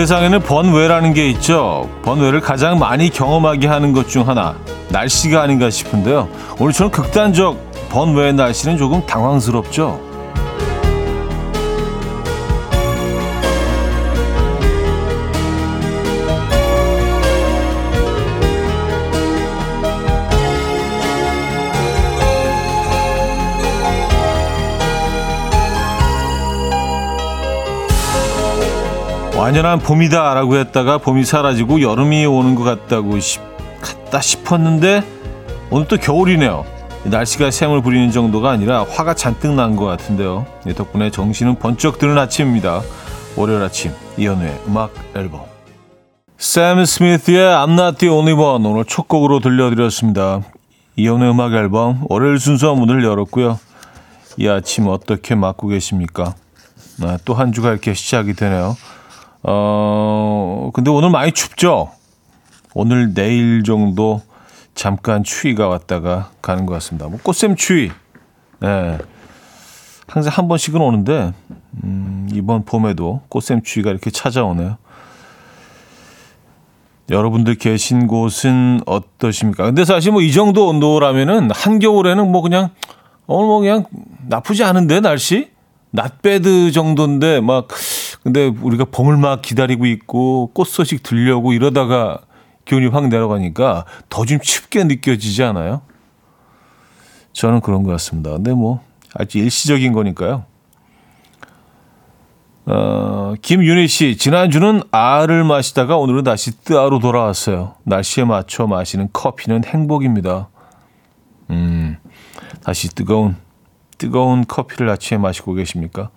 세상에는 번외라는 게 있죠. 번외를 가장 많이 경험하게 하는 것 중 하나, 날씨가 아닌가 싶은데요. 오늘처럼 극단적 번외 날씨는 조금 당황스럽죠. 완연한 봄이다라고 했다가 봄이 사라지고 여름이 오는 것 같다고 싶, 같다 싶었는데 오늘 또 겨울이네요. 날씨가 샘을 부리는 정도가 아니라 화가 잔뜩 난 것 같은데요. 덕분에 정신은 번쩍 드는 아침입니다. 월요일 아침 이연우의 음악 앨범 샘 스미스의 I'm Not The Only One 오늘 첫 곡으로 들려드렸습니다. 이연우의 음악 앨범 월요일 순서 문을 열었고요. 이 아침 어떻게 맞고 계십니까? 아, 또한 주가 이렇게 시작이 되네요. 어, 근데 오늘 많이 춥죠? 오늘 내일 정도 잠깐 추위가 왔다가 가는 것 같습니다. 뭐 꽃샘 추위. 네. 항상 한 번씩은 오는데, 음, 이번 봄에도 꽃샘 추위가 이렇게 찾아오네요. 여러분들 계신 곳은 어떠십니까? 근데 사실 뭐 이 정도 온도라면은 한겨울에는 뭐 그냥, 오늘 뭐 그냥 나쁘지 않은데, 날씨? 낮배드 정도인데 막 근데 우리가 봄을 막 기다리고 있고 꽃 소식 들려고 이러다가 기온이 확 내려가니까 더 좀 춥게 느껴지지 않아요? 저는 그런 것 같습니다. 근데 뭐 아주 일시적인 거니까요. 어, 김윤희 씨, 지난주는 아를 마시다가 오늘은 다시 뜨아로 돌아왔어요. 날씨에 맞춰 마시는 커피는 행복입니다. 음, 다시 뜨거운 뜨거운 커피를 아침에 마시고 계십니까?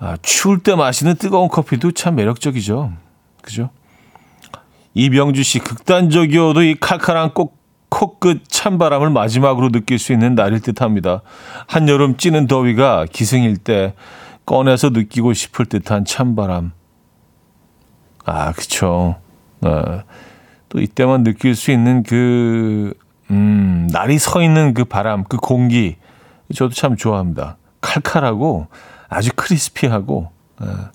아, 추울 때 마시는 뜨거운 커피도 참 매력적이죠. 그죠? 이병주 씨, 극단적이어도 이 칼칼한 꼭 코끝 찬바람을 마지막으로 느낄 수 있는 날일 듯 합니다. 한여름 찌는 더위가 기승일 때 꺼내서 느끼고 싶을 듯한 찬바람. 아, 그쵸. 아, 또 이때만 느낄 수 있는 그 음, 날이 서 있는 그 바람, 그 공기, 저도 참 좋아합니다. 칼칼하고 아주 크리스피하고, 어,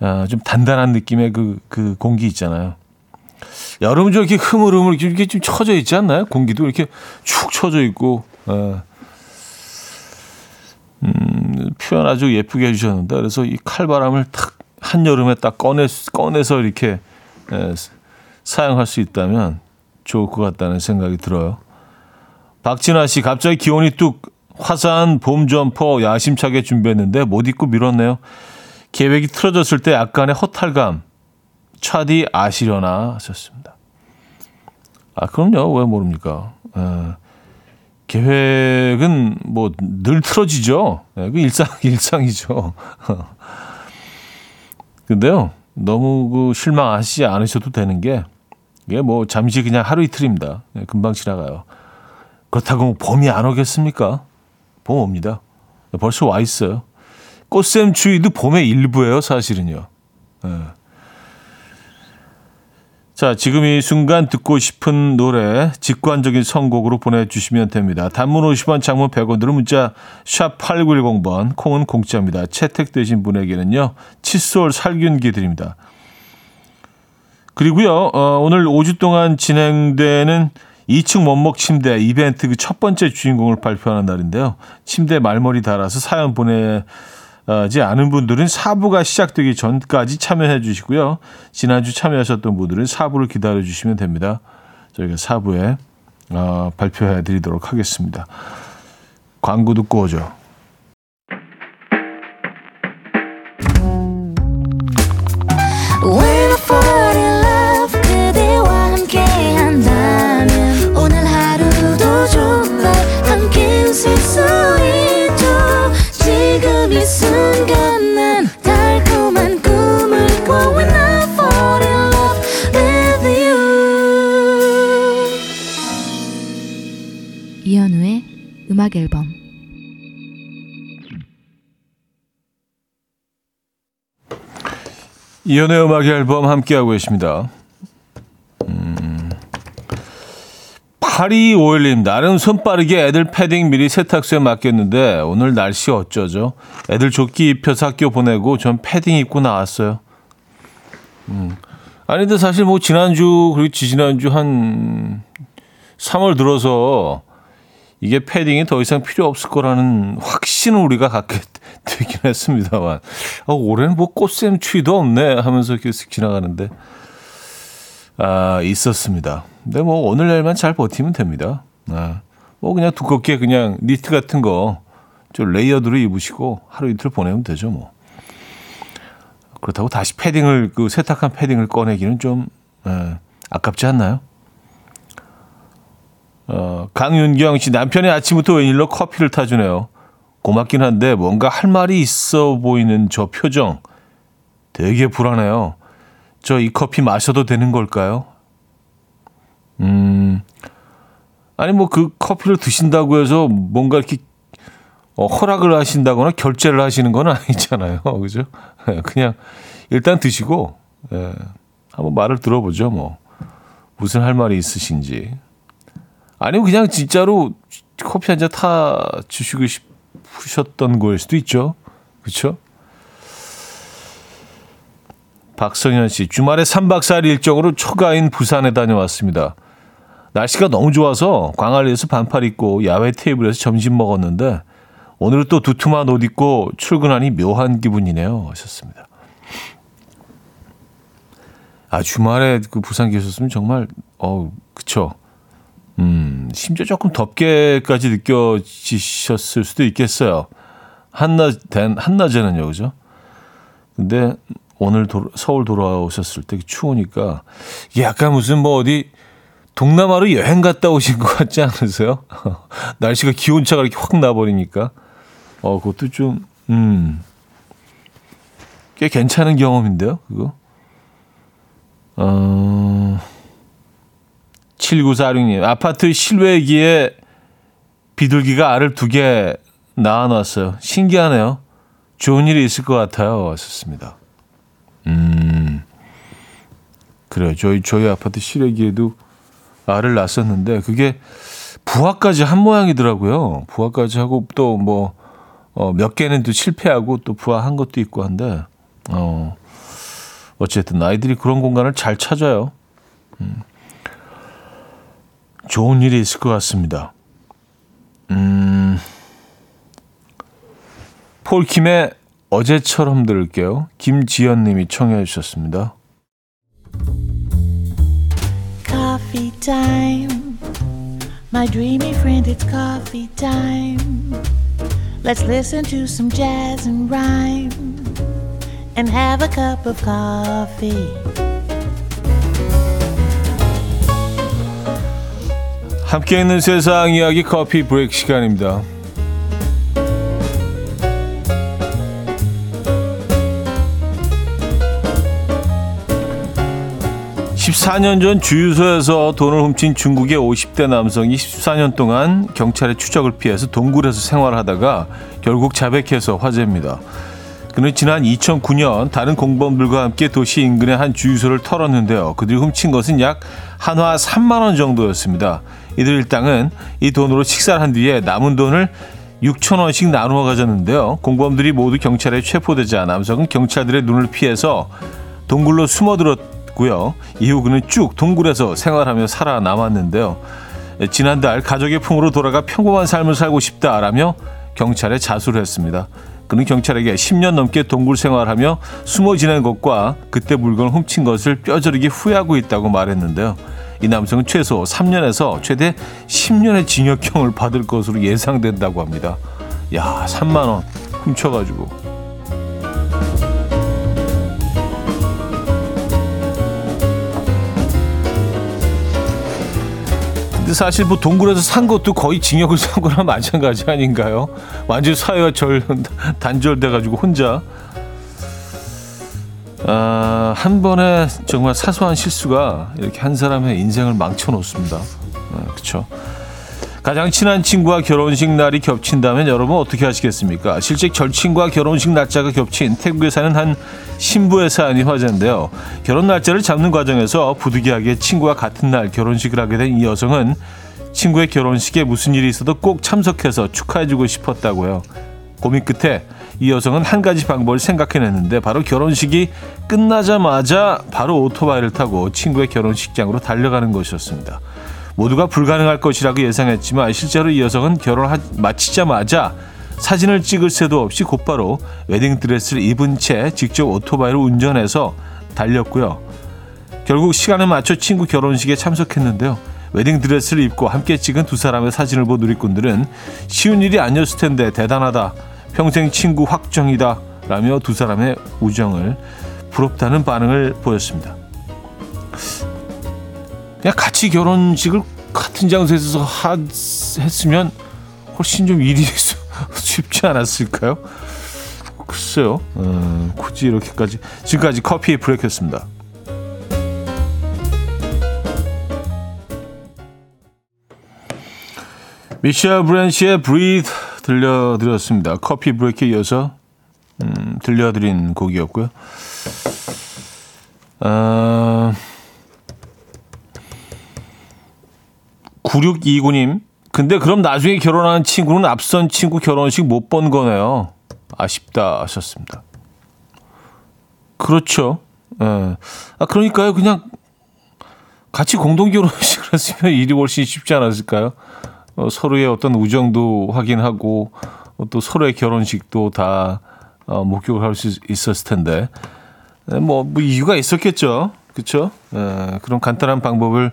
어, 좀 단단한 느낌의 그, 그 공기 있잖아요. 여름은 좀 이렇게 흐물흐물 이렇게 좀 쳐져 있지 않나요? 공기도 이렇게 축 쳐져 있고, 어, 음, 표현 아주 예쁘게 해주셨는데, 그래서 이 칼바람을 탁, 한여름에 딱 꺼내, 꺼내서 이렇게 에, 사용할 수 있다면 좋을 것 같다는 생각이 들어요. 박진아 씨, 갑자기 기온이 뚝 화사한 봄 점퍼 야심차게 준비했는데 못 입고 미뤘네요. 계획이 틀어졌을 때 약간의 허탈감. 차디 아시려나 하셨습니다. 아, 그럼요. 왜 모릅니까? 에, 계획은 뭐 늘 틀어지죠. 에, 그 일상, 일상이죠. 근데요. 너무 그 실망하시지 않으셔도 되는 게 이게 뭐 잠시 그냥 하루 이틀입니다. 네, 금방 지나가요. 그렇다고 봄이 안 오겠습니까? 봄 옵니다. 벌써 와 있어요. 꽃샘 추위도 봄의 일부예요, 사실은요. 네. 자, 지금 이 순간 듣고 싶은 노래 직관적인 선곡으로 보내주시면 됩니다. 단문 50원, 장문 100원 들은 문자 샵 8910번, 콩은 공짜입니다. 채택되신 분에게는요, 칫솔 살균기 드립니다. 그리고요, 어, 오늘 5주 동안 진행되는 2층 원목 침대 이벤트 그 첫 번째 주인공을 발표하는 날인데요. 침대 말머리 달아서 사연 보내지 않은 분들은 4부가 시작되기 전까지 참여해 주시고요. 지난주 참여하셨던 분들은 4부를 기다려 주시면 됩니다. 저희가 4부에 어, 발표해 드리도록 하겠습니다. 광고 듣고 오죠. 음악 앨범 이연의 음악 앨범 함께하고 계십니다. 음, 8251님, 나름 손 빠르게 애들 패딩 미리 세탁소에 맡겼는데 오늘 날씨 어쩌죠? 애들 조끼 입혀서 학교 보내고 전 패딩 입고 나왔어요. 음. 아니, 근데 사실 뭐 지난주, 그리고 지지난주 한 3월 들어서 이게 패딩이 더 이상 필요 없을 거라는 확신을 우리가 갖게 되긴 했습니다만. 어, 올해는 뭐 꽃샘 추위도 없네 하면서 계속 지나가는데. 아, 있었습니다. 근데 뭐 오늘 내일만 잘 버티면 됩니다. 아, 뭐 그냥 두껍게 그냥 니트 같은 거 좀 layered로 입으시고 하루 이틀 보내면 되죠, 뭐. 그렇다고 다시 패딩을 그 세탁한 패딩을 꺼내기는 좀 에, 아깝지 않나요? 어, 강윤경 씨 남편이 아침부터 웬일로 커피를 타주네요. 고맙긴 한데 뭔가 할 말이 있어 보이는 저 표정 되게 불안해요. 저 이 커피 마셔도 되는 걸까요? 음, 아니 뭐 그 커피를 드신다고 해서 뭔가 이렇게 어, 허락을 하신다거나 결제를 하시는 건 아니잖아요. 그죠? 예, 그냥 일단 드시고, 예, 한번 말을 들어보죠. 뭐. 무슨 할 말이 있으신지. 아니면 그냥 진짜로 커피 한 잔 타 주시고 싶으셨던 거일 수도 있죠. 그렇죠? 박성현 씨, 주말에 3박 4일 일정으로 초가인 부산에 다녀왔습니다. 날씨가 너무 좋아서 광안리에서 반팔 입고 야외 테이블에서 점심 먹었는데 오늘은 또 두툼한 옷 입고 출근하니 묘한 기분이네요. 하셨습니다. 아, 주말에 그 부산 계셨으면 정말, 어 그쵸. 음, 심지어 조금 덥게까지 느껴지셨을 수도 있겠어요. 한낮, 한낮에는요, 그죠? 근데 오늘 도, 서울 돌아오셨을 때 추우니까 약간 무슨 뭐 어디 동남아로 여행 갔다 오신 것 같지 않으세요? 날씨가 기온차가 이렇게 확 나버리니까. 어, 그것도 좀, 음, 꽤 괜찮은 경험인데요, 그거. 어, 7946님, 아파트 실외기에 비둘기가 알을 두 개 낳아놨어요. 신기하네요. 좋은 일이 있을 것 같아요. 왔었습니다. 음, 그래요. 저희, 저희 아파트 실외기에도 알을 낳았었는데, 그게 부화까지 한 모양이더라고요. 부화까지 하고 또 뭐, 어, 몇 개는 또 실패하고 또 부화한 것도 있고 한데, 어, 어쨌든 아이들이 그런 공간을 잘 찾아요. 음. 좋은 일이 있을 것 같습니다. 음, 폴킴의 어제처럼 들을게요. 김지연 님이 청해 주셨습니다. Coffee time. My dreamy friend, it's coffee time. Let's listen to some jazz and rhyme and have a cup of coffee. 함께 있는 세상 이야기 커피 브레이크 시간입니다. 14년 전 주유소에서 돈을 훔친 중국의 50대 남성이 14년 동안 경찰의 추적을 피해서 동굴에서 생활하다가 결국 자백해서 화제입니다. 그는 지난 2009년 다른 공범들과 함께 도시 인근의 한 주유소를 털었는데요. 그들이 훔친 것은 약 한화 3만 원 정도였습니다. 이들 일당은 이 돈으로 식사를 한 뒤에 남은 돈을 6천 원씩 나누어 가졌는데요. 공범들이 모두 경찰에 체포되자 남성은 경찰들의 눈을 피해서 동굴로 숨어들었 있고요. 이후 그는 쭉 동굴에서 생활하며 살아남았는데요. 지난달 가족의 품으로 돌아가 평범한 삶을 살고 싶다라며 경찰에 자수를 했습니다. 그는 경찰에게 10년 넘게 동굴 생활하며 숨어 지낸 것과 그때 물건을 훔친 것을 뼈저리게 후회하고 있다고 말했는데요. 이 남성은 최소 3년에서 최대 10년의 징역형을 받을 것으로 예상된다고 합니다. 야, 3만 원 훔쳐가지고 근데 사실 뭐 동굴에서 산 것도 거의 징역을 산 거랑 마찬가지 아닌가요? 완전 사회가 절 단절돼 가지고 혼자 아, 한 번에 정말 사소한 실수가 이렇게 한 사람의 인생을 망쳐 놓습니다. 아, 그렇죠. 가장 친한 친구와 결혼식 날이 겹친다면 여러분 어떻게 하시겠습니까? 실제 절친과 결혼식 날짜가 겹친 태국에 사는 한 신부의 사연이 화제인데요. 결혼 날짜를 잡는 과정에서 부득이하게 친구와 같은 날 결혼식을 하게 된 이 여성은 친구의 결혼식에 무슨 일이 있어도 꼭 참석해서 축하해주고 싶었다고요. 고민 끝에 이 여성은 한 가지 방법을 생각해냈는데 바로 결혼식이 끝나자마자 바로 오토바이를 타고 친구의 결혼식장으로 달려가는 것이었습니다. 모두가 불가능할 것이라고 예상했지만 실제로 이 여성은 결혼을 마치자마자 사진을 찍을 새도 없이 곧바로 웨딩드레스를 입은 채 직접 오토바이를 운전해서 달렸고요. 결국 시간을 맞춰 친구 결혼식에 참석했는데요. 웨딩드레스를 입고 함께 찍은 두 사람의 사진을 본 누리꾼들은 쉬운 일이 아니었을 텐데 대단하다. 평생 친구 확정이다. 라며 두 사람의 우정을 부럽다는 반응을 보였습니다. 그냥 같이 결혼식을 같은 장소에서 하, 했으면 훨씬 좀 일이 쉽지 않았을까요? 글쎄요. 어, 굳이 이렇게까지 지금까지 커피 브레이크였습니다. 미셸 브랜시의 Breathe 들려드렸습니다. 커피 브레이크에 이어서 음, 들려드린 곡이었고요. 어, 9629님 근데 그럼 나중에 결혼한 친구는 앞선 친구 결혼식 못 본 거네요. 아쉽다 하셨습니다. 그렇죠. 예. 아, 그러니까요. 그냥 같이 공동 결혼식을 했으면 일이 훨씬 쉽지 않았을까요? 어, 서로의 어떤 우정도 확인하고 어, 또 서로의 결혼식도 다 어, 목격할 수 있었을 텐데 예, 뭐, 뭐 이유가 있었겠죠. 그렇죠? 예, 그런 간단한 방법을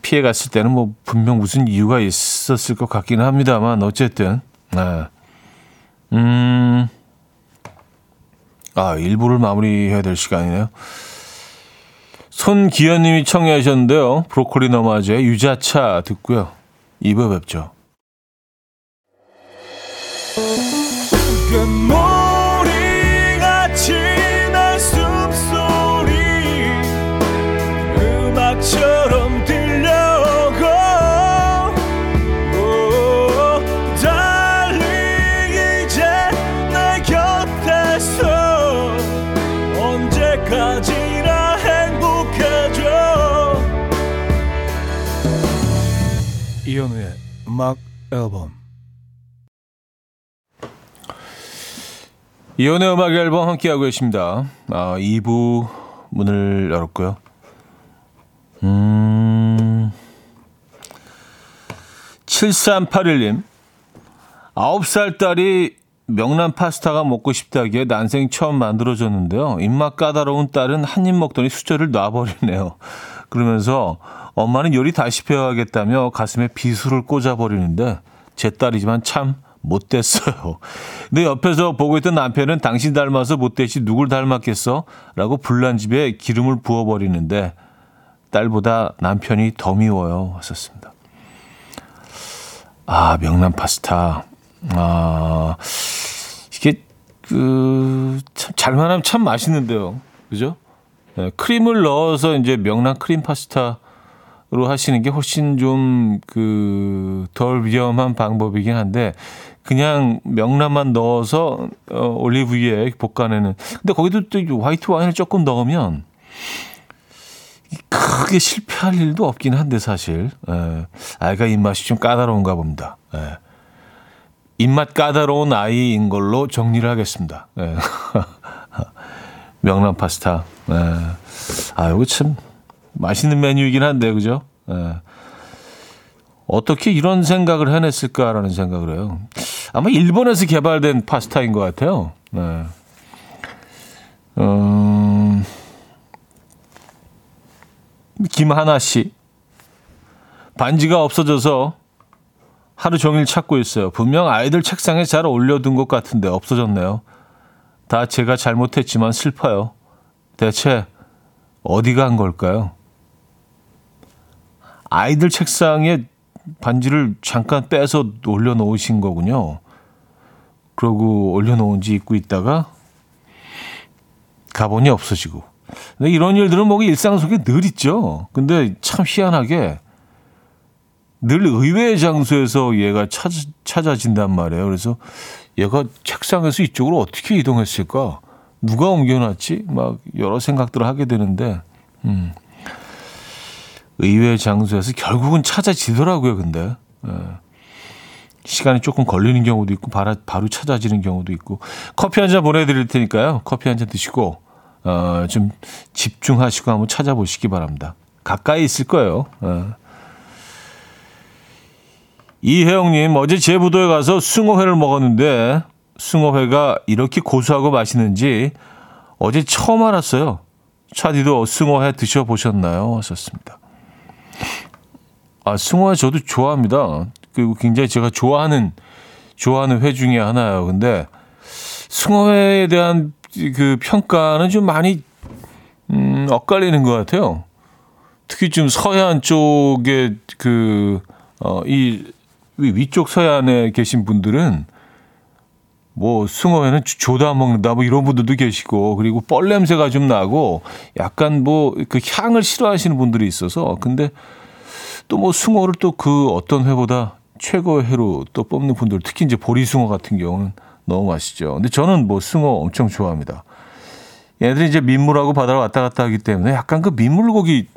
피해 갔을 때는 뭐 분명 무슨 이유가 있었을 것 같기는 합니다만 어쨌든 네. 음. 아, 일부를 마무리해야 될 시간이네요. 손기현님이 청해 하셨는데요. 브로콜리 너마저의 유자차 듣고요. 2부 뵙죠. 음악 앨범 이현우의 음악 앨범 함께하고 계십니다. 아, 2부 문을 열었고요. 음... 7381님 9살 딸이 명란 파스타가 먹고 싶다기에 난생 처음 만들어줬는데요. 입맛 까다로운 딸은 한 입 먹더니 수저를 놔버리네요. 그러면서 엄마는 요리 다시 배워야겠다며 가슴에 비수를 꽂아버리는데 제 딸이지만 참 못됐어요. 근데 옆에서 보고 있던 남편은 당신 닮아서 못됐지 누굴 닮았겠어? 라고 불난 집에 기름을 부어버리는데 딸보다 남편이 더 미워요. 하셨습니다. 아, 명란 파스타. 아, 이게, 그, 참, 잘만 하면 참 맛있는데요. 그죠? 네, 크림을 넣어서 이제 명란 크림 파스타 로 하시는 게 훨씬 좀 그 덜 위험한 방법이긴 한데 그냥 명란만 넣어서 어, 올리브유에 볶아내는. 근데 거기도 또 화이트 와인을 조금 넣으면 크게 실패할 일도 없긴 한데 사실 예. 아이가 입맛이 좀 까다로운가 봅니다. 예. 입맛 까다로운 아이인 걸로 정리를 하겠습니다. 예. 명란 파스타. 예. 아, 이거 참 맛있는 메뉴이긴 한데 그죠? 예. 어떻게 이런 생각을 해냈을까라는 생각을 해요. 아마 일본에서 개발된 파스타인 것 같아요. 네. 음, 김하나 씨. 반지가 없어져서 하루 종일 찾고 있어요. 분명 아이들 책상에 잘 올려둔 것 같은데 없어졌네요. 다 제가 잘못했지만 슬퍼요. 대체 어디 간 걸까요? 아이들 책상에 반지를 잠깐 빼서 올려놓으신 거군요. 그러고 올려놓은 지 입고 있다가 가본이 없어지고. 근데 이런 일들은 뭐 일상 속에 늘 있죠. 근데 참 희한하게 늘 의외의 장소에서 얘가 찾, 찾아진단 말이에요. 그래서 얘가 책상에서 이쪽으로 어떻게 이동했을까? 누가 옮겨놨지? 막 여러 생각들을 하게 되는데, 음. 의외의 장소에서 결국은 찾아지더라고요. 근데 예. 시간이 조금 걸리는 경우도 있고 바로, 바로 찾아지는 경우도 있고 커피 한 잔 보내드릴 테니까요. 커피 한 잔 드시고 어, 좀 집중하시고 한번 찾아보시기 바랍니다. 가까이 있을 거예요. 어. 이혜영님 어제 제부도에 가서 숭어회를 먹었는데 숭어회가 이렇게 고소하고 맛있는지 어제 처음 알았어요. 차디도 숭어회 드셔보셨나요? 하셨습니다. 아, 숭어회 저도 좋아합니다. 그리고 굉장히 제가 좋아하는, 좋아하는 회 중에 하나예요. 근데 숭어회에 대한 그 평가는 좀 많이, 음, 엇갈리는 것 같아요. 특히 좀 서해안 쪽에 그, 어, 이 위쪽 서해안에 계신 분들은 뭐 숭어회는 조도 안 먹는다 뭐 이런 분들도 계시고 그리고 뻘 냄새가 좀 나고 약간 뭐 그 향을 싫어하시는 분들이 있어서 근데 또 뭐 숭어를 또 그 어떤 회보다 최고의 회로 또 뽑는 분들 특히 이제 보리숭어 같은 경우는 너무 맛있죠. 근데 저는 뭐 숭어 엄청 좋아합니다. 얘들이 이제 민물하고 바다를 왔다 갔다 하기 때문에 약간 그 민물고기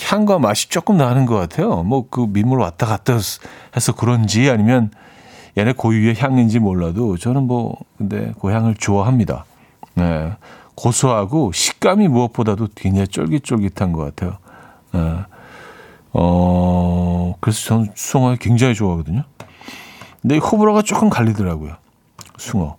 향과 맛이 조금 나는 것 같아요. 뭐 그 민물 왔다 갔다 해서 그런지 아니면 얘네 고유의 향인지 몰라도 저는 뭐 근데 그 향을 좋아합니다. 네. 고소하고 식감이 무엇보다도 굉장히 쫄깃쫄깃한 것 같아요. 네. 어, 그래서 저는 숭어 굉장히 좋아하거든요. 근데 호불호가 조금 갈리더라고요. 숭어.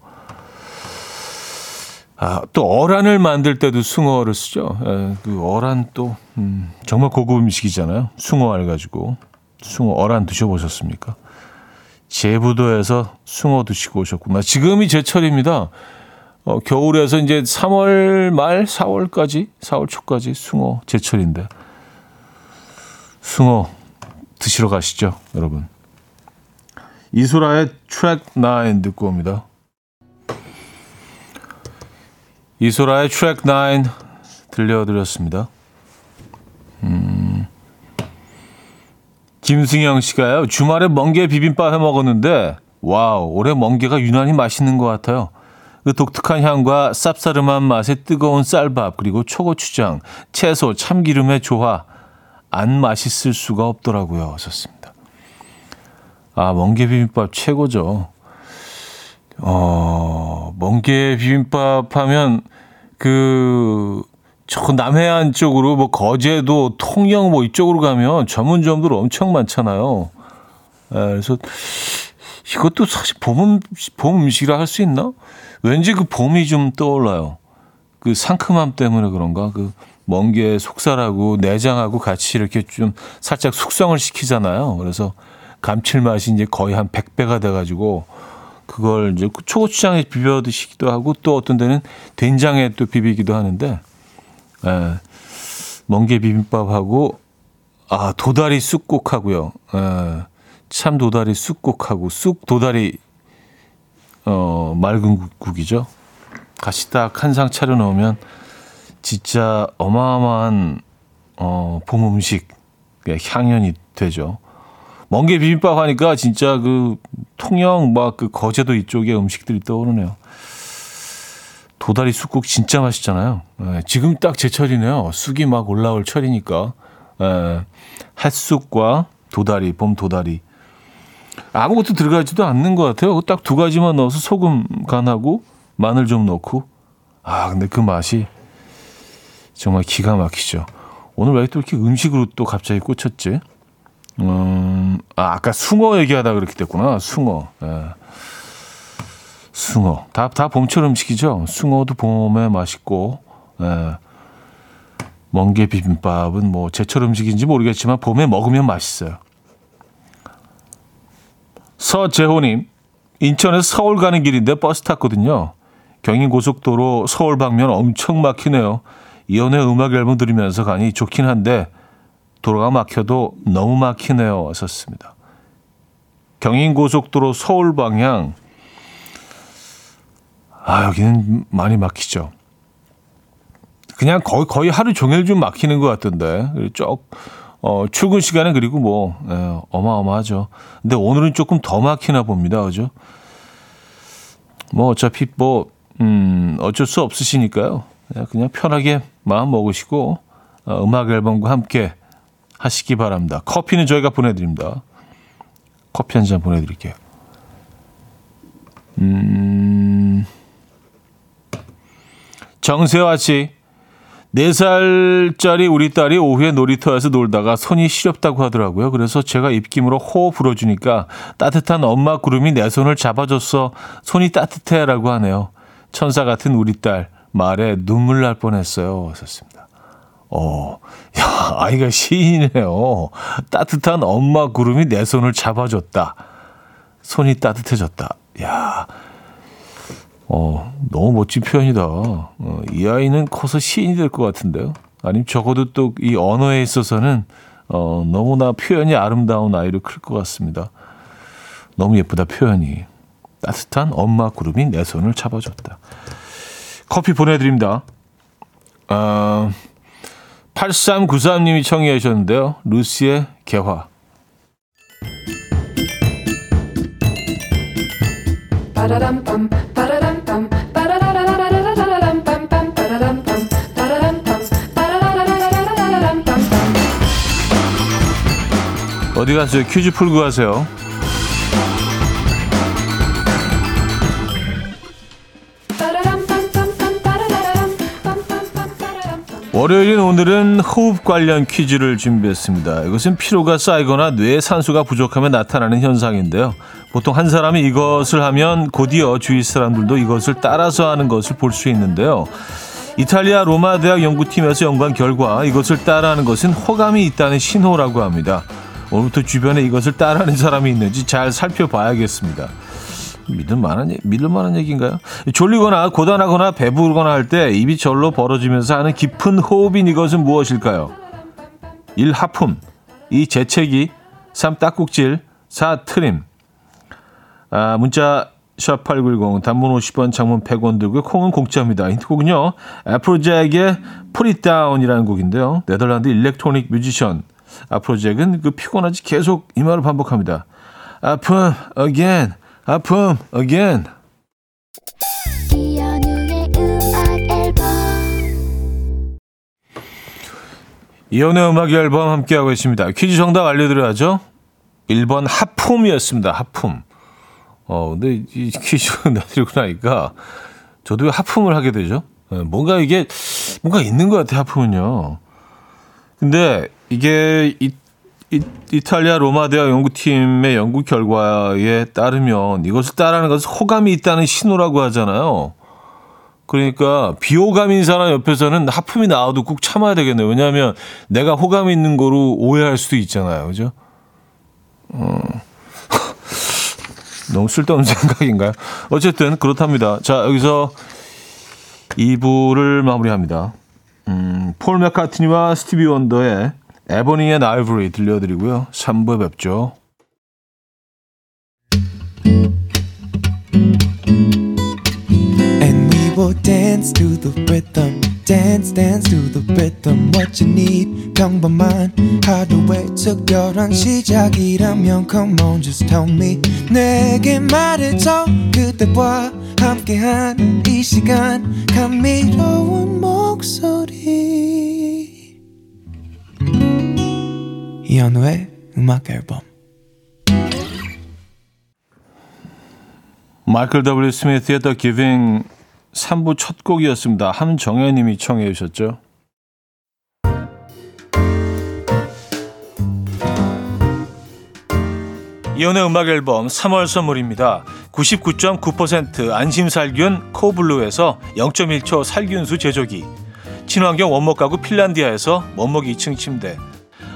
아, 또 어란을 만들 때도 숭어를 쓰죠. 에, 그 어란 또 음, 정말 고급 음식이잖아요. 숭어 알 가지고 숭어 어란 드셔보셨습니까? 제부도에서 숭어 드시고 오셨구나. 지금이 제철입니다. 어, 겨울에서 이제 3월 말, 4월까지, 4월 초까지 숭어 제철인데. 숭어 드시러 가시죠, 여러분. 이소라의 트랙 9 듣고 옵니다. 이소라의 트랙 9 들려드렸습니다. 음. 김승영 씨가요. 주말에 멍게 비빔밥 해 먹었는데 wow 올해 멍게가 유난히 맛있는 것 같아요. 그 독특한 향과 쌉싸름한 맛의 뜨거운 쌀밥 그리고 초고추장, 채소, 참기름의 조화 안 맛있을 수가 없더라고요. 하셨습니다. 아 멍게 비빔밥 최고죠. 어 멍게 비빔밥 하면 그 저 남해안 쪽으로 뭐 거제도 통영 뭐 이쪽으로 가면 전문점들 엄청 많잖아요. 에, 예, 그래서 이것도 사실 봄, 봄 음식이라 할 수 있나? 왠지 그 봄이 좀 떠올라요. 그 상큼함 때문에 그런가? 그 멍게 속살하고 내장하고 같이 이렇게 좀 살짝 숙성을 시키잖아요. 그래서 감칠맛이 이제 거의 한 100배가 돼가지고 그걸 이제 초고추장에 비벼 드시기도 하고 또 어떤 데는 된장에 또 비비기도 하는데 예. 멍게 비빔밥하고 아 도다리 쑥국하고요. 예. 참 도다리 쑥국하고 쑥 도다리 어 맑은 국이죠. 같이 딱 한 상 차려 놓으면 진짜 어마어마한 어 봄 음식 향연이 되죠. 멍게 비빔밥 하니까 진짜 그 통영 막 그 거제도 이쪽의 음식들이 떠오르네요. 도다리 쑥국 진짜 맛있잖아요. 예, 지금 딱 제철이네요. 쑥이 막 올라올 철이니까. 예, 햇쑥과 도다리, 봄 도다리. 아무것도 들어가지도 않는 것 같아요. 딱 두 가지만 넣어서 소금 간하고 마늘 좀 넣고. 아, 근데 그 맛이 정말 기가 막히죠. 오늘 왜 또 이렇게 음식으로 또 갑자기 꽂혔지? 음, 아, 아까 숭어 얘기하다 그렇게 됐구나. 숭어. 예. 숭어. 다, 다 봄철 음식이죠. 숭어도 봄에 맛있고, 예. 멍게 비빔밥은 뭐 제철 음식인지 모르겠지만 봄에 먹으면 맛있어요. 서재호님, 인천에서 서울 가는 길인데 버스 탔거든요. 경인 고속도로 서울 방면 엄청 막히네요. 이연의 음악 앨범 들으면서 가니 좋긴 한데 도로가 막혀도 너무 막히네요. 왔었습니다. 경인고속도로 서울 방향 아, 여기는 많이 막히죠. 그냥 거의, 거의 하루 종일 좀 막히는 것 같던데. 쭉, 어, 출근 시간은 그리고 뭐, 예, 어마어마하죠. 근데 오늘은 조금 더 막히나 봅니다. 그죠? 뭐 어차피 뭐, 음, 어쩔 수 없으시니까요. 그냥 편하게 마음 먹으시고, 어, 음악 앨범과 함께 하시기 바랍니다. 커피는 저희가 보내드립니다. 커피 한 잔 보내드릴게요. 음, 정세화 씨. 4살짜리 우리 딸이 오후에 놀이터에서 놀다가 손이 시렵다고 하더라고요. 그래서 제가 입김으로 호호 불어주니까 따뜻한 엄마 구름이 내 손을 잡아줬어. 손이 따뜻해 라고 하네요. 천사 같은 우리 딸 말에 눈물 날 뻔했어요. 하셨습니다. 어, 야, 아이가 시인이네요. 따뜻한 엄마 구름이 내 손을 잡아줬다. 손이 따뜻해졌다. 야, 어, 너무 멋진 표현이다. 어, 이 아이는 커서 시인이 될 것 같은데요. 아니면 적어도 또 이 언어에 있어서는 어, 너무나 표현이 아름다운 아이로 클 것 같습니다. 너무 예쁘다, 표현이. 따뜻한 엄마 구름이 내 손을 잡아줬다. 커피 보내드립니다. 어, 8393님이 청해 주셨는데요. 루시의 개화. 어디 가세요? 퀴즈 풀고 가세요. 월요일인 오늘은 호흡 관련 퀴즈를 준비했습니다. 이것은 피로가 쌓이거나 뇌에 산소가 부족하면 나타나는 현상인데요. 보통 한 사람이 이것을 하면 곧이어 주위 사람들도 이것을 따라서 하는 것을 볼 수 있는데요. 이탈리아 로마 대학 연구팀에서 연구한 결과 이것을 따라하는 것은 호감이 있다는 신호라고 합니다. 오늘부터 주변에 이것을 따라하는 사람이 있는지 잘 살펴봐야겠습니다. 믿을 만한, 믿을 만한 얘기인가요? 졸리거나 고단하거나 배부르거나 할 때 입이 절로 벌어지면서 하는 깊은 호흡인 이것은 무엇일까요? 1. 하품 2. 재채기 3. 딸꾹질 4. 트림 아, 문자 샵8910 단문 50원 장문 100원 들고요. 콩은 공짜입니다. 힌트곡은요. It Down이라는 곡인데요. 네덜란드 electronic 뮤지션 아프로잭은 그 피곤하지 계속 이 말을 반복합니다. 아픔 again 아픔 again. 이연우의 음악 앨범 함께하고 있습니다. 퀴즈 정답 알려드려야죠. 1번 하품이었습니다. 하품. 어, 근데 이 퀴즈 나들고 나니까 저도 하품을 하게 되죠. 네, 뭔가 이게 뭔가 있는 것 같아요. 하품은요. 근데 이게 이 이, 이탈리아 로마 대학 연구팀의 연구 결과에 따르면 이것을 따르는 것은 호감이 있다는 신호라고 하잖아요. 그러니까 비호감인 사람 옆에서는 하품이 나와도 꼭 참아야 되겠네요. 왜냐하면 내가 호감이 있는 거로 오해할 수도 있잖아요. 그죠? 어. 너무 쓸데없는 생각인가요? 어쨌든 그렇답니다. 자, 여기서 2부를 마무리합니다. 음, 폴 맥카트니와 스티비 원더의 Ebony and Ivory 들려드리고요. 3부에 뵙죠. And we will dance to the rhythm. dance dance to the rhythm what you need 평범한 하루의 특별한 시작이라면 come on just tell me 내게 말해줘 그대와 함께한 이 시간 감미로운 목소리 이현우의 음악 앨범 마이클 W. 스미스의 The Giving 3부 첫 곡이었습니다. 함정혜 님이 청해 주셨죠. 이현우의 음악 앨범 3월 선물입니다. 99.9% 안심살균 코블루에서 0.1초 살균수 제조기 친환경 원목 가구 핀란디아에서 원목 2층 침대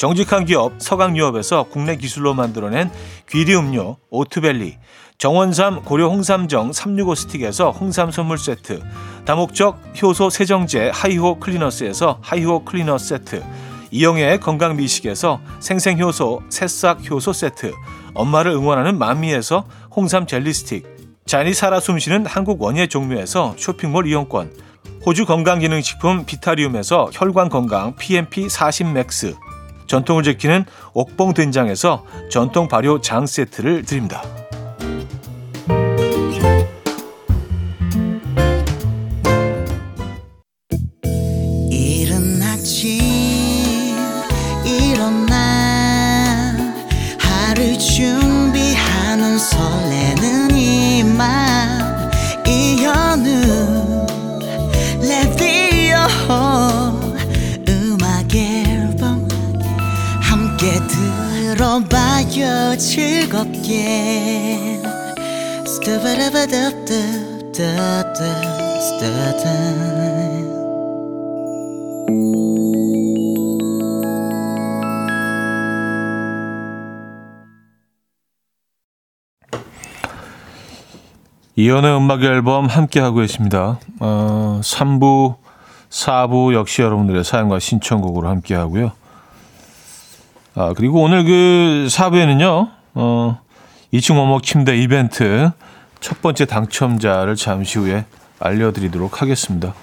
정직한 기업 서강유업에서 국내 기술로 만들어낸 귀리 음료 오트벨리 정원삼 고려 홍삼정 365 스틱에서 홍삼 선물 세트 다목적 효소 세정제 하이호 클리너스에서 하이호 클리너 세트 이영애의 건강 미식에서 생생효소 새싹 효소 세트 엄마를 응원하는 만미에서 홍삼 젤리 스틱 자연이 살아 숨쉬는 한국 원예 종묘에서 쇼핑몰 이용권 호주 건강기능식품 비타리움에서 혈관 건강 PMP 40 맥스 전통을 지키는 옥봉 된장에서 전통 발효 장 세트를 드립니다. 이연의 음악 앨범 함께하고 계십니다. 어, 3부, 4부 역시 여러분들의 사연과 신청곡으로 함께하고요. 아, 그리고 오늘 그 4부에는요, 어, 2층 원목 침대 이벤트 첫 번째 당첨자를 잠시 후에 알려드리도록 하겠습니다.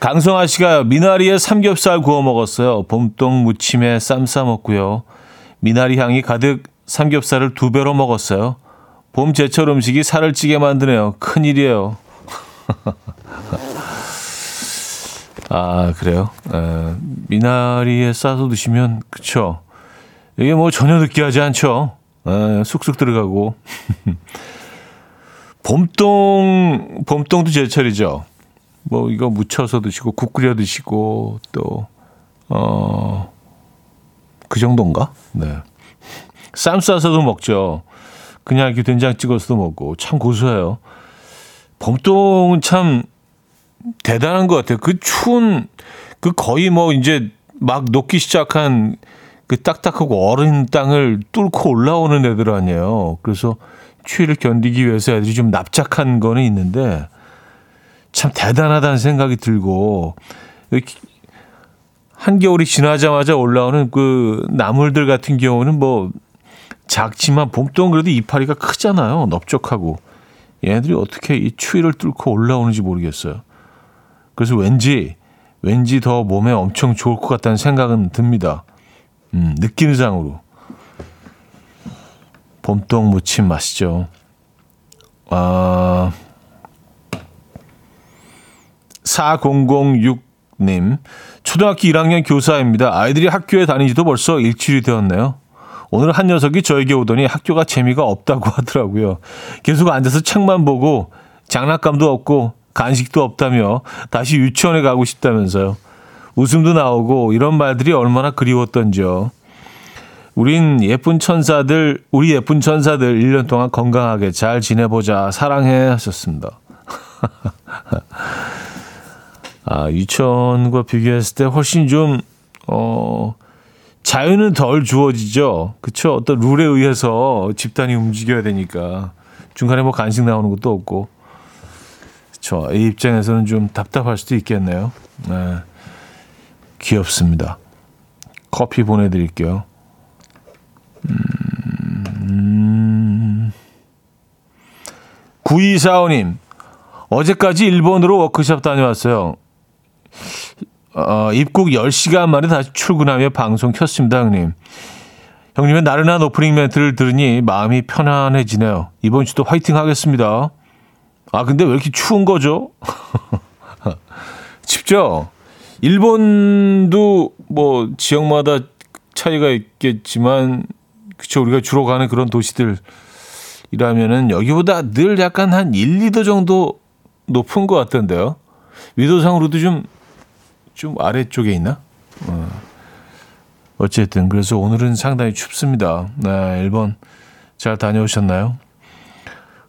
강성아 씨가 미나리에 삼겹살 구워 먹었어요. 봄동 무침에 쌈 싸 먹고요. 미나리 향이 가득 삼겹살을 두 배로 먹었어요. 봄 제철 음식이 살을 찌게 만드네요. 큰일이에요. 아, 그래요? 에, 미나리에 싸서 드시면, 그쵸. 이게 뭐 전혀 느끼하지 않죠. 에, 쑥쑥 들어가고. 봄동, 봄동도 제철이죠. 뭐 이거 무쳐서 드시고, 국 끓여 드시고, 또, 어, 그 정도인가? 네. 쌈 싸서도 먹죠. 그냥 이렇게 된장 찍어서도 먹고 참 고소해요. 봄동은 참 대단한 것 같아요. 그 추운 그 거의 뭐 이제 막 녹기 시작한 그 딱딱하고 얼은 땅을 뚫고 올라오는 애들 아니에요. 그래서 추위를 견디기 위해서 애들이 좀 납작한 거는 있는데 참 대단하다는 생각이 들고 한겨울이 지나자마자 올라오는 그 나물들 같은 경우는 뭐 작지만 봄동 그래도 이파리가 크잖아요. 넓적하고. 얘네들이 어떻게 이 추위를 뚫고 올라오는지 모르겠어요. 그래서 왠지, 왠지 더 몸에 엄청 좋을 것 같다는 생각은 듭니다. 음, 느낌상으로. 봄동 무침 맛있죠. 아, 4006님. 초등학교 1학년 교사입니다. 아이들이 학교에 다니지도 벌써 일주일이 되었네요. 오늘 한 녀석이 저에게 오더니 학교가 재미가 없다고 하더라고요. 계속 앉아서 책만 보고 장난감도 없고 간식도 없다며 다시 유치원에 가고 싶다면서요. 웃음도 나오고 이런 말들이 얼마나 그리웠던지요. 우린 예쁜 천사들, 우리 예쁜 천사들 1년 동안 건강하게 잘 지내보자. 사랑해 하셨습니다. 아, 유치원과 비교했을 때 훨씬 좀, 어, 자유는 덜 주어지죠. 그쵸? 어떤 룰에 의해서 집단이 움직여야 되니까. 중간에 뭐 간식 나오는 것도 없고. 그쵸. 이 입장에서는 좀 답답할 수도 있겠네요. 네. 귀엽습니다. 커피 보내드릴게요. 음, 9245님, 어제까지 일본으로 워크숍 다녀왔어요. 어, 입국 10시간 만에 다시 출근하며 방송 켰습니다, 형님. 형님의 나른한 오프닝 멘트를 들으니 마음이 편안해지네요. 이번 주도 화이팅 하겠습니다. 아, 근데 왜 이렇게 추운 거죠? 춥죠? 일본도 뭐 지역마다 차이가 있겠지만, 그쵸, 우리가 주로 가는 그런 도시들이라면은 여기보다 늘 약간 한 1, 2도 정도 높은 것 같던데요. 위도상으로도 좀, 좀 아래쪽에 있나? 어. 어쨌든, 그래서 오늘은 상당히 춥습니다. 네, 일본 잘 다녀오셨나요?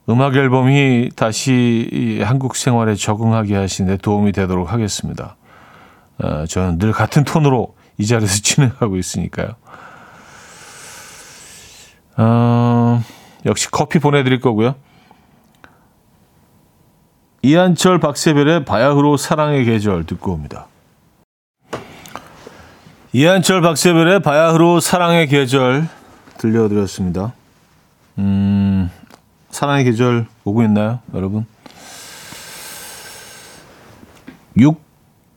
음악 앨범이 다시 이 한국 생활에 적응하게 하시는데 도움이 되도록 하겠습니다. 어, 저는 늘 같은 톤으로 이 자리에서 진행하고 있으니까요. 어, 역시 커피 보내드릴 거고요. 이한철 박세별의 바야흐로 사랑의 계절 듣고 옵니다. 이한철 박세별의 바야흐로 사랑의 계절 들려드렸습니다. 음, 사랑의 계절 오고 있나요, 여러분?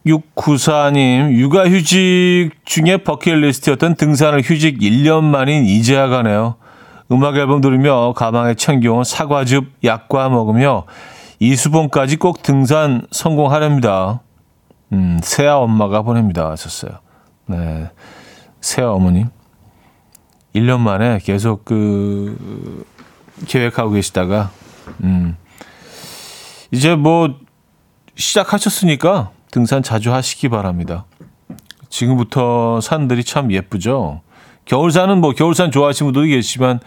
6694님, 육아휴직 중에 버킷리스트였던 등산을 휴직 1년 만인 이제야 가네요. 음악 앨범 들으며 가방에 챙겨온 사과즙, 약과 먹으며 이수봉까지 꼭 등산 성공하렵니다. 음, 새아 엄마가 보냅니다. 하셨어요. 네. 새아 어머님. 1년 만에 계속 그, 계획하고 계시다가, 음, 이제 뭐, 시작하셨으니까 등산 자주 하시기 바랍니다. 지금부터 산들이 참 예쁘죠? 겨울산은 뭐, 겨울산 좋아하시는 분도 계시지만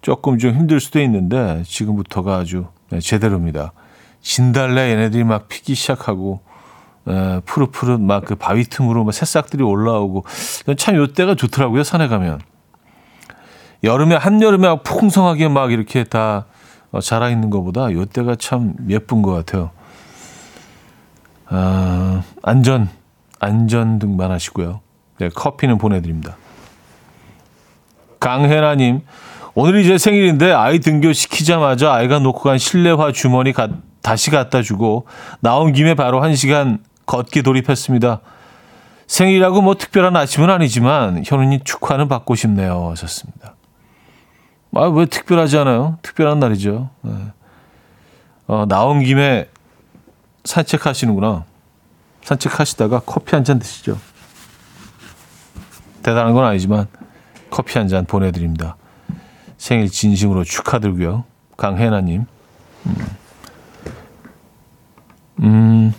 조금 좀 힘들 수도 있는데, 지금부터가 아주 네, 제대로입니다. 진달래 얘네들이 막 피기 시작하고, 에, 푸릇푸릇 막 그 바위 틈으로 막 새싹들이 올라오고 참 요때가 좋더라고요 산에 가면 여름에 한여름에 막 풍성하게 막 이렇게 다 어, 자라 있는 것보다 요때가 참 예쁜 것 같아요. 아, 안전 안전 등반하시고요. 네, 커피는 보내드립니다. 강혜나님 오늘 이 제 생일인데 아이 등교 시키자마자 아이가 놓고 간 실내화 주머니 가, 다시 갖다 주고 나온 김에 바로 한 시간 걷기 돌입했습니다. 생일이라고 뭐 특별한 아침은 아니지만 현우님 축하는 받고 싶네요. 하셨습니다. 아, 왜 특별하지 않아요? 특별한 날이죠. 네. 어, 나온 김에 산책하시는구나. 산책하시다가 커피 한 잔 드시죠. 대단한 건 아니지만 커피 한 잔 보내드립니다. 생일 진심으로 축하드리고요. 강혜나님. 음. 음.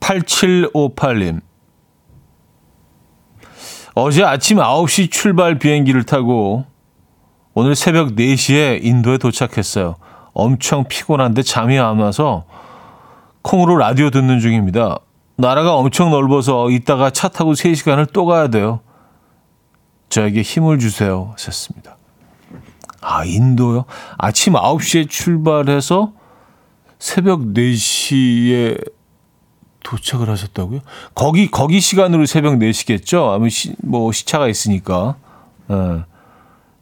8758님. 어제 아침 9시 출발 비행기를 타고 오늘 새벽 4시에 인도에 도착했어요. 엄청 피곤한데 잠이 안 와서 콩으로 라디오 듣는 중입니다. 나라가 엄청 넓어서 이따가 차 타고 3시간을 또 가야 돼요. 저에게 힘을 주세요. 하셨습니다. 아, 인도요? 아침 9시에 출발해서 새벽 4시에 도착을 하셨다고요? 거기 거기 시간으로 새벽 4시겠죠? 아무 시, 뭐 시차가 있으니까. 예.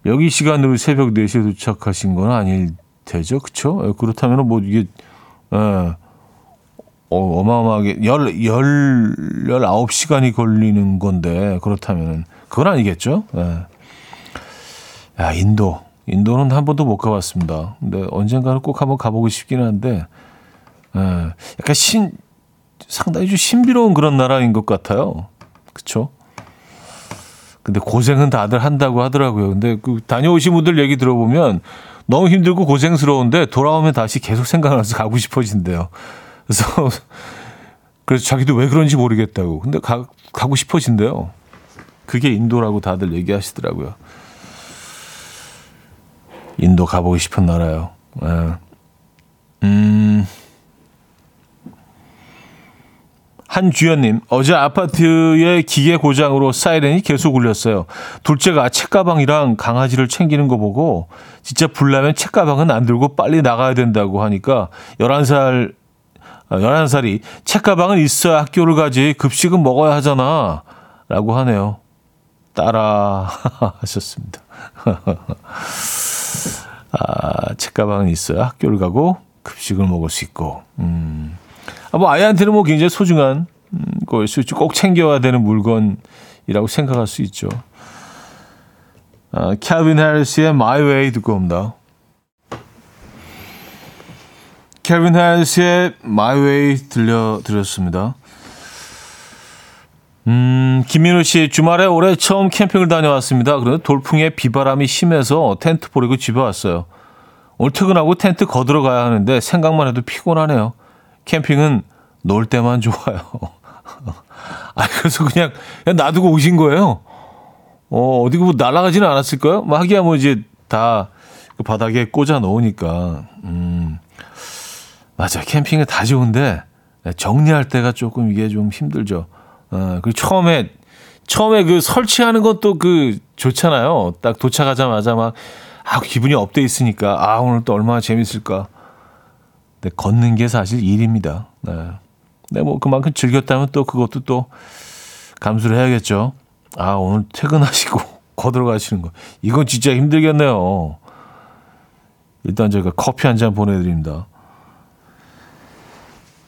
여기 시간으로 새벽 4시에 도착하신 건 아닐 테죠. 그렇죠? 예, 그렇다면 뭐 이게 예. 어, 어마어마하게 열, 열, 열아홉 시간이 걸리는 건데, 그렇다면은, 그건 아니겠죠? 예. 야, 인도. 인도는 한 번도 못 가봤습니다. 근데 언젠가는 꼭 한번 가보고 싶긴 한데, 예. 약간 신, 상당히 좀 신비로운 그런 나라인 것 같아요. 그쵸? 근데 고생은 다들 한다고 하더라고요. 근데 그 다녀오신 분들 얘기 들어보면 너무 힘들고 고생스러운데 돌아오면 다시 계속 생각나서 가고 싶어진대요. 그래서 그래서 자기도 왜 그런지 모르겠다고. 근데 가, 가고 싶어진대요. 그게 인도라고 다들 얘기하시더라고요. 인도 가보고 싶은 나라요. 예. 음. 한주연님, 어제 아파트의 기계 고장으로 사이렌이 계속 울렸어요. 둘째가 책가방이랑 강아지를 챙기는 거 보고 진짜 불나면 책가방은 안 들고 빨리 나가야 된다고 하니까 11살, 11살이 책가방은 있어야 학교를 가지 급식은 먹어야 하잖아. 라고 하네요. 따라 하셨습니다. 아, 책가방은 있어야 학교를 가고 급식을 먹을 수 있고. 음. 아, 뭐 아이한테는 뭐 굉장히 소중한 음, 거일 수 있죠. 꼭 챙겨야 되는 물건이라고 생각할 수 있죠. 아, 캘빈 해리스의 My Way 듣고 옵니다. 캘빈 해리스의 My Way 들려드렸습니다. 음, 김민우 씨, 주말에 올해 처음 캠핑을 다녀왔습니다. 그런데 돌풍에 비바람이 심해서 텐트 버리고 집에 왔어요. 오늘 퇴근하고 텐트 걷으러 가야 하는데 생각만 해도 피곤하네요. 캠핑은 놀 때만 좋아요. 아, 그래서 그냥, 그냥 놔두고 오신 거예요. 어, 어디 뭐 날아가지는 않았을까요? 뭐 하기야 뭐 이제 다 그 바닥에 꽂아 놓으니까. 음, 맞아. 캠핑은 다 좋은데 정리할 때가 조금 이게 좀 힘들죠. 어, 그 처음에, 처음에 그 설치하는 것도 그 좋잖아요. 딱 도착하자마자 막, 아, 기분이 업돼 있으니까, 아, 오늘 또 얼마나 재밌을까. 근데 걷는 게 사실 일입니다. 네. 네, 뭐 그만큼 즐겼다면 또 그것도 또 감수를 해야겠죠. 아, 오늘 퇴근하시고 거들어 가시는 거. 이건 진짜 힘들겠네요. 일단 제가 커피 한 잔 보내드립니다.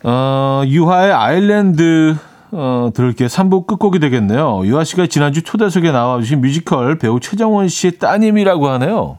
어, 유하의 아일랜드 어, 들을게 3부 끝곡이 되겠네요. 유하 씨가 지난주 초대석에 나와주신 뮤지컬 배우 최정원 씨의 따님이라고 하네요.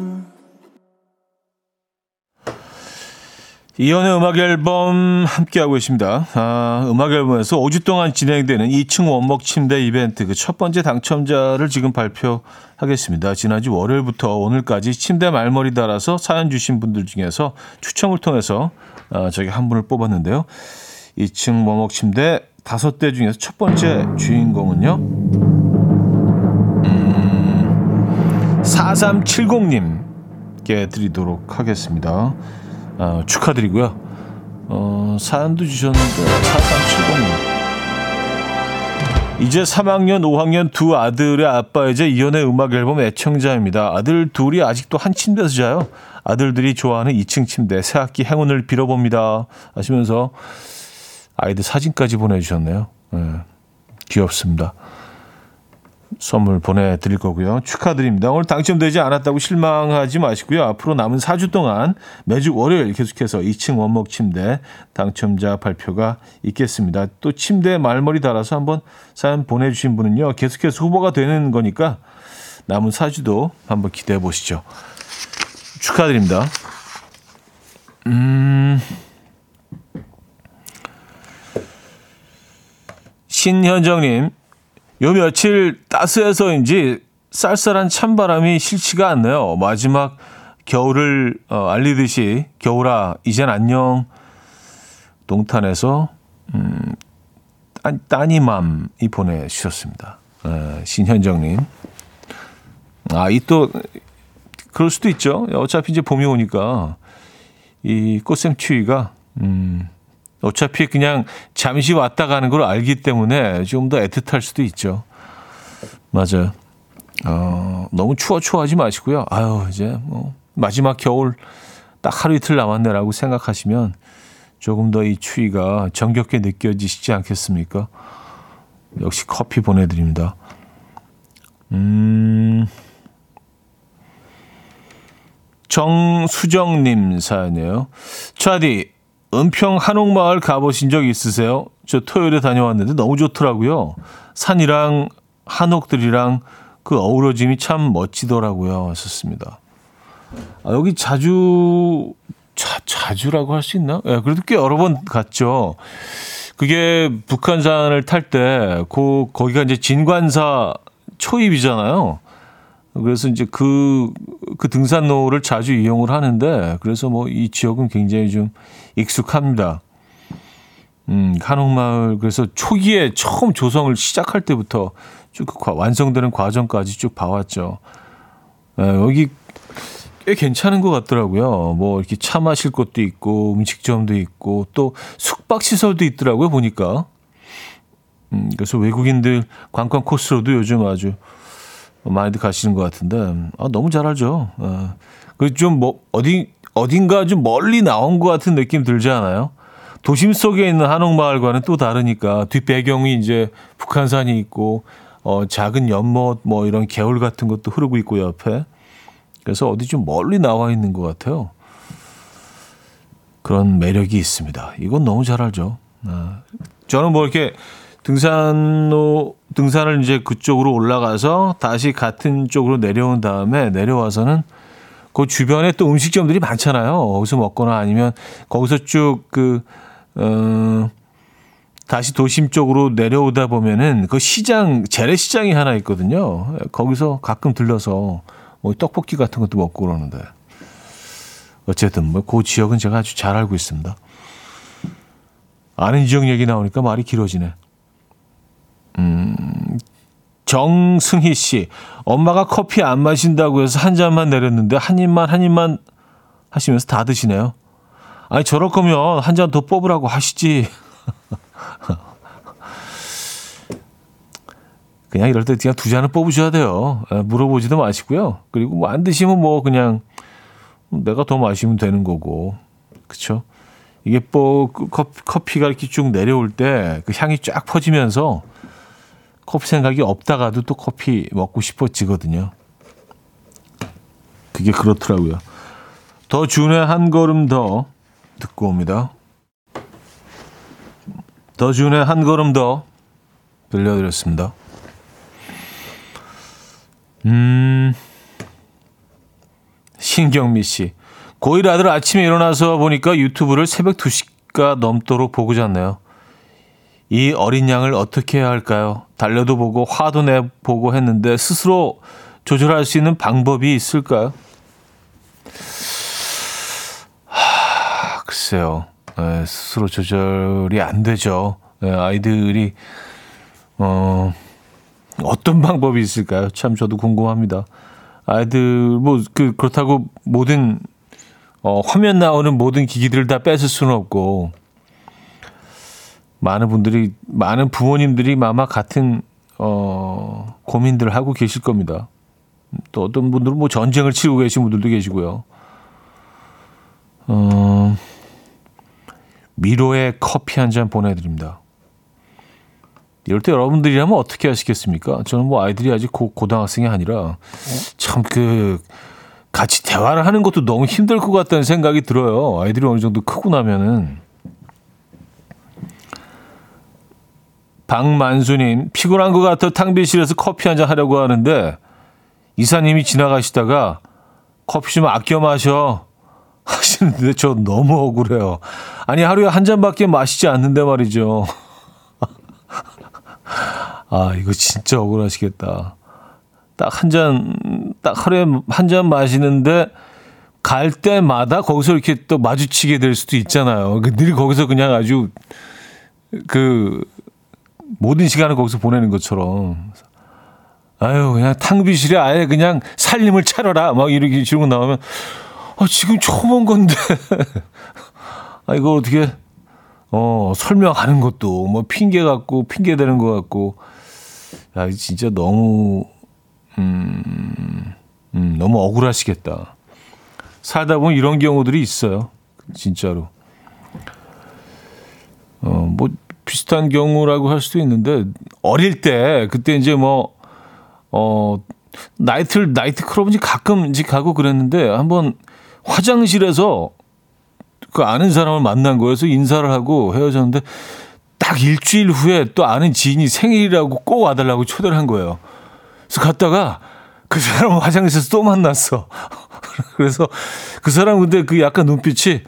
이연의 음악 앨범 함께하고 계십니다. 아, 음악 앨범에서 5주 동안 진행되는 2층 원목 침대 이벤트 그 첫 번째 당첨자를 지금 발표하겠습니다. 지난주 월요일부터 오늘까지 침대 말머리 달아서 사연 주신 분들 중에서 추첨을 통해서 아, 저기 한 분을 뽑았는데요. 2층 원목 침대 다섯 대 중에서 첫 번째 주인공은요. 음, 4370님께 드리도록 하겠습니다. 아, 축하드리고요. 어, 사연도 주셨는데 4370님. 이제 3학년, 5학년 두 아들의 아빠이자 이연의 음악 앨범 애청자입니다. 아들 둘이 아직도 한 침대에서 자요. 아들들이 좋아하는 2층 침대 새 학기 행운을 빌어봅니다. 하시면서 아이들 사진까지 보내주셨네요. 네, 귀엽습니다. 선물 보내드릴 거고요. 축하드립니다. 오늘 당첨되지 않았다고 실망하지 마시고요. 앞으로 남은 4주 동안 매주 월요일 계속해서 2층 원목 침대 당첨자 발표가 있겠습니다. 또 침대 말머리 달아서 한번 사연 보내주신 분은요. 계속해서 후보가 되는 거니까 남은 4주도 한번 기대해 보시죠. 축하드립니다. 음... 신현정님, 요 며칠 따스해서인지 쌀쌀한 찬바람이 싫지가 않네요. 마지막 겨울을 어, 알리듯이 겨울아 이젠 안녕 동탄에서 음, 따, 따니맘이 보내주셨습니다. 에, 신현정님. 아, 이 또 그럴 수도 있죠. 어차피 이제 봄이 오니까 이 꽃샘 추위가 음, 어차피 그냥 잠시 왔다 가는 걸 알기 때문에 좀 더 애틋할 수도 있죠. 맞아요. 어, 너무 추워 추워하지 마시고요. 아유, 이제 뭐 마지막 겨울 딱 하루 이틀 남았네라고 생각하시면 조금 더 이 추위가 정겹게 느껴지시지 않겠습니까? 역시 커피 보내드립니다. 음, 정수정님 사연이에요. 차디, 은평 한옥마을 가보신 적 있으세요? 저 토요일에 다녀왔는데 너무 좋더라고요. 산이랑 한옥들이랑 그 어우러짐이 참 멋지더라고요. 하셨습니다. 아, 여기 자주, 자, 자주라고 할 수 있나? 예, 네, 그래도 꽤 여러 번 갔죠. 그게 북한산을 탈 때, 그, 거기가 이제 진관사 초입이잖아요. 그래서 이제 그, 그 등산로를 자주 이용을 하는데, 그래서 뭐 이 지역은 굉장히 좀 익숙합니다. 음, 한옥마을, 그래서 초기에 처음 조성을 시작할 때부터 쭉 그 완성되는 과정까지 쭉 봐왔죠. 에, 여기 꽤 괜찮은 것 같더라고요. 뭐 이렇게 차 마실 곳도 있고, 음식점도 있고, 또 숙박시설도 있더라고요, 보니까. 음, 그래서 외국인들 관광 코스로도 요즘 아주 많이들 가시는 것 같은데 아, 너무 잘 알죠. 아, 그좀뭐 어디 어딘가 좀 멀리 나온 것 같은 느낌 들지 않아요? 도심 속에 있는 한옥마을과는 또 다르니까 뒷 배경이 이제 북한산이 있고 어, 작은 연못 뭐 이런 개울 같은 것도 흐르고 있고 옆에 그래서 어디 좀 멀리 나와 있는 것 같아요. 그런 매력이 있습니다. 이건 너무 잘 알죠. 아, 저는 뭐 이렇게 등산로 등산을 이제 그쪽으로 올라가서 다시 같은 쪽으로 내려온 다음에 내려와서는 그 주변에 또 음식점들이 많잖아요. 거기서 먹거나 아니면 거기서 쭉그 어, 다시 도심 쪽으로 내려오다 보면은 그 시장 재래시장이 하나 있거든요. 거기서 가끔 들러서 뭐 떡볶이 같은 것도 먹고 그러는데 어쨌든 뭐 그 지역은 제가 아주 잘 알고 있습니다. 아는 지역 얘기 나오니까 말이 길어지네. 정승희 씨, 엄마가 커피 안 마신다고 해서 한 잔만 내렸는데 한 입만 한 입만 하시면서 다 드시네요. 아니 저럴 거면 한 잔 더 뽑으라고 하시지. 그냥 이럴 때 그냥 두 잔을 뽑으셔야 돼요. 에, 물어보지도 마시고요. 그리고 뭐 안 드시면 뭐 그냥 내가 더 마시면 되는 거고. 그쵸? 이게 뭐그 커피, 커피 가 이렇게 쭉 내려올 때 그 향이 쫙 퍼지면서 커피 생각이 없다가도 또 커피 먹고 싶어지거든요. 그게 그렇더라고요. 더 준의 한 걸음 더 듣고 옵니다. 더 준의 한 걸음 더 들려드렸습니다. 음, 신경미 씨. 고1 아들 아침에 일어나서 보니까 유튜브를 새벽 2시가 넘도록 보고 잤네요. 이 어린 양을 어떻게 해야 할까요? 달려도 보고 화도 내보고 했는데 스스로 조절할 수 있는 방법이 있을까요? 하, 글쎄요. 에, 스스로 조절이 안 되죠. 에, 아이들이 어, 어떤 방법이 있을까요? 참 저도 궁금합니다. 아이들 뭐 그 그렇다고 모든 어, 화면 나오는 모든 기기들을 다 뺏을 수는 없고 많은 분들이 많은 부모님들이 아마 같은 어, 고민들을 하고 계실 겁니다. 또 어떤 분들은 뭐 전쟁을 치르고 계신 분들도 계시고요. 어, 미로의 커피 한 잔 보내드립니다. 이럴 때 여러분들이라면 어떻게 하시겠습니까? 저는 뭐 아이들이 아직 고, 고등학생이 아니라 참 그 같이 대화를 하는 것도 너무 힘들 것 같다는 생각이 들어요. 아이들이 어느 정도 크고 나면은. 박만수님, 피곤한 것 같아 탕비실에서 커피 한 잔 하려고 하는데 이사님이 지나가시다가 커피 좀 아껴 마셔 하시는데 저 너무 억울해요. 아니, 하루에 한 잔밖에 마시지 않는데 말이죠. 아, 이거 진짜 억울하시겠다. 딱 한 잔, 딱 하루에 한 잔 마시는데 갈 때마다 거기서 이렇게 또 마주치게 될 수도 있잖아요. 그늘 거기서 그냥 아주 그 모든 시간을 거기서 보내는 것처럼. 아유, 그냥 탕비실에 아예 그냥 살림을 차려라. 막 이렇게 지르고 나오면, 아, 지금 처음 온 건데. 아, 이거 어떻게, 어, 설명하는 것도 뭐 핑계 같고, 핑계 대는 것 같고. 야, 진짜 너무, 음, 음, 너무 억울하시겠다. 살다 보면 이런 경우들이 있어요. 진짜로. 어, 뭐, 비슷한 경우라고 할 수도 있는데, 어릴 때, 그때 이제 뭐, 어, 나이트, 나이트 클럽인지 가끔씩 가고 그랬는데, 한번 화장실에서 그 아는 사람을 만난 거여서 인사를 하고 헤어졌는데, 딱 일주일 후에 또 아는 지인이 생일이라고 꼭 와달라고 초대를 한 거예요. 그래서 갔다가 그 사람 화장실에서 또 만났어. 그래서 그 사람 근데 그 약간 눈빛이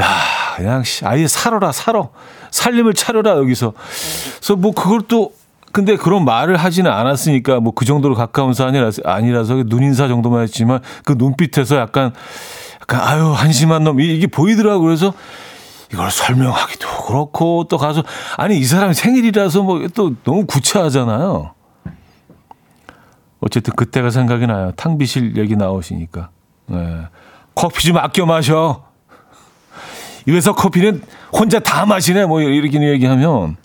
야 그냥 아예 살아라 살아 살림을 차려라 여기서. 그래서 뭐 그걸 또 근데 그런 말을 하지는 않았으니까 뭐 그 정도로 가까운 사람이 아니라서 눈인사 정도만 했지만 그 눈빛에서 약간 약간 아유 한심한 놈 이게 보이더라고 그래서 이걸 설명하기도 그렇고 또 가서 아니 이 사람 생일이라서 뭐 또 너무 구차하잖아요. 어쨌든 그때가 생각이 나요. 탕비실 얘기 나오시니까. 네. 커피 좀 아껴 마셔. 이 회사 커피는 혼자 다 마시네. 뭐 이렇게 얘기하면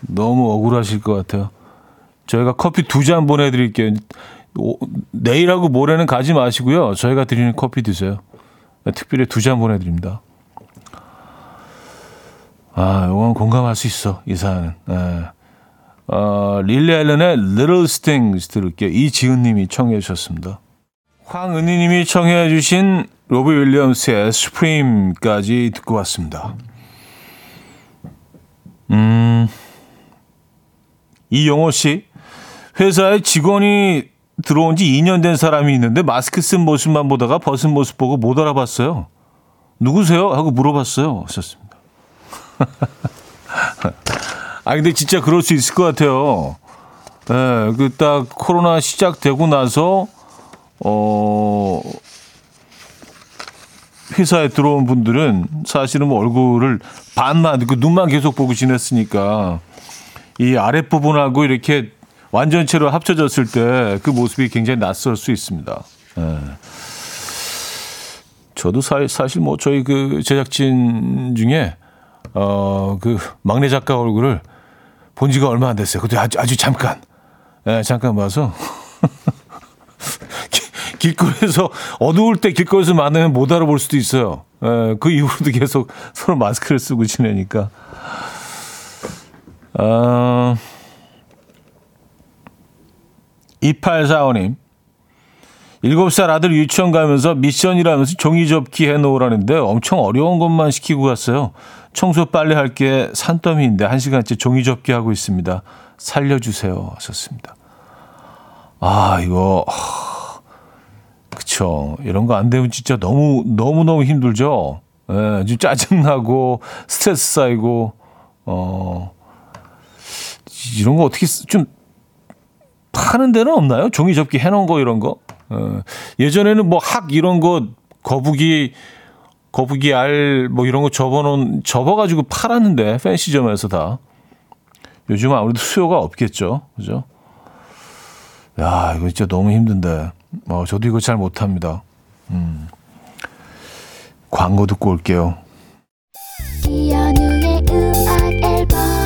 너무 억울하실 것 같아요. 저희가 커피 두 잔 보내드릴게요. 오, 내일하고 모레는 가지 마시고요. 저희가 드리는 커피 드세요. 특별히 두 잔 보내드립니다. 아, 이건 공감할 수 있어, 이 사연은. 네. 어, 릴리 앨런의 Little Things 들을게요. 이지은 님이 청해 주셨습니다. 황은희 님이 청해 주신 로비 윌리엄스의 Supreme까지 듣고 왔습니다. 음, 이영호 씨. 회사에 직원이 들어온 지 2년 된 사람이 있는데 마스크 쓴 모습만 보다가 벗은 모습 보고 못 알아봤어요. 누구세요? 하고 물어봤어요. 하셨습니다. 아, 근데 진짜 그럴 수 있을 것 같아요. 예, 네, 그딱 코로나 시작되고 나서, 어, 회사에 들어온 분들은 사실은 뭐 얼굴을 반만, 그 눈만 계속 보고 지냈으니까 이 아랫부분하고 이렇게 완전체로 합쳐졌을 때 그 모습이 굉장히 낯설 수 있습니다. 예. 저도 사, 사실 뭐 저희 그 제작진 중에 어 그 막내 작가 얼굴을 본 지가 얼마 안 됐어요. 그때 아주 아주 잠깐, 예, 잠깐 봐서 기- 길거리에서 어두울 때 길거리에서 만나면 못 알아볼 수도 있어요. 예, 그 이후로도 계속 서로 마스크를 쓰고 지내니까. 아, 2845님. 7살 아들 유치원 가면서 미션이라면서 종이 접기 해놓으라는데 엄청 어려운 것만 시키고 갔어요. 청소 빨리 할게 산더미인데 한 시간째 종이 접기 하고 있습니다. 살려주세요. 하셨습니다. 아, 이거, 하, 그쵸. 이런 거 안 되면 진짜 너무, 너무너무 힘들죠. 예, 좀 짜증나고, 스트레스 쌓이고, 어, 이런 거 어떻게, 쓰- 좀, 파는 데는 없나요? 종이 접기 해놓은 거 이런 거? 어, 예전에는 뭐 학 이런 거 거북이 거북이 알 뭐 이런 거 접어놓은 접어가지고 팔았는데 팬시점에서 다 요즘 은 아무래도 수요가 없겠죠, 그죠? 야 이거 진짜 너무 힘든데, 어 저도 이거 잘 못합니다. 음. 광고 듣고 올게요. 이현우의 음악 앨범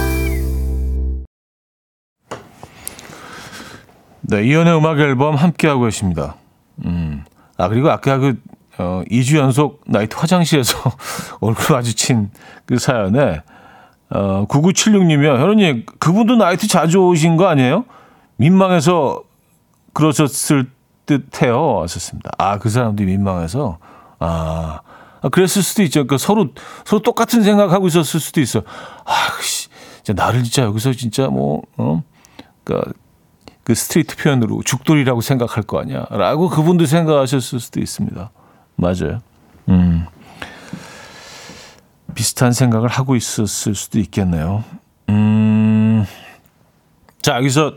네, 이연의 음악 앨범 함께하고 계십니다. 음. 아, 그리고 아까 그, 어, 2주 연속 나이트 화장실에서 얼굴 마주친 그 사연에, 어, 9976님이요. 현우님, 그분도 나이트 자주 오신 거 아니에요? 민망해서 그러셨을 듯 해요. 하셨습니다. 아, 그 사람들이 민망해서? 아, 아, 그랬을 수도 있죠. 그 서로, 서로 똑같은 생각하고 있었을 수도 있어. 아, 씨, 진짜 나를 진짜 여기서 진짜 뭐, 어? 그니까, 그 스트리트 표현으로 죽돌이라고 생각할 거 아니야. 라고 그분도 생각하셨을 수도 있습니다. 맞아요. 음. 비슷한 생각을 하고 있었을 수도 있겠네요. 음. 자, 여기서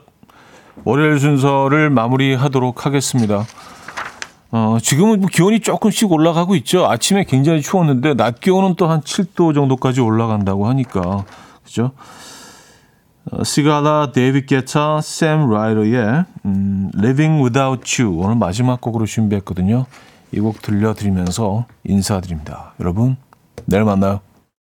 월요일 순서를 마무리하도록 하겠습니다. 어, 지금은 뭐 기온이 조금씩 올라가고 있죠. 아침에 굉장히 추웠는데 낮 기온은 또 한 7도 정도까지 올라간다고 하니까. 그죠? 어, 시가라, 데이빗 게타, 샘 라이더의 음, Living Without You 오늘 마지막 곡으로 준비했거든요. 이 곡 들려드리면서 인사드립니다. 여러분, 내일 만나요.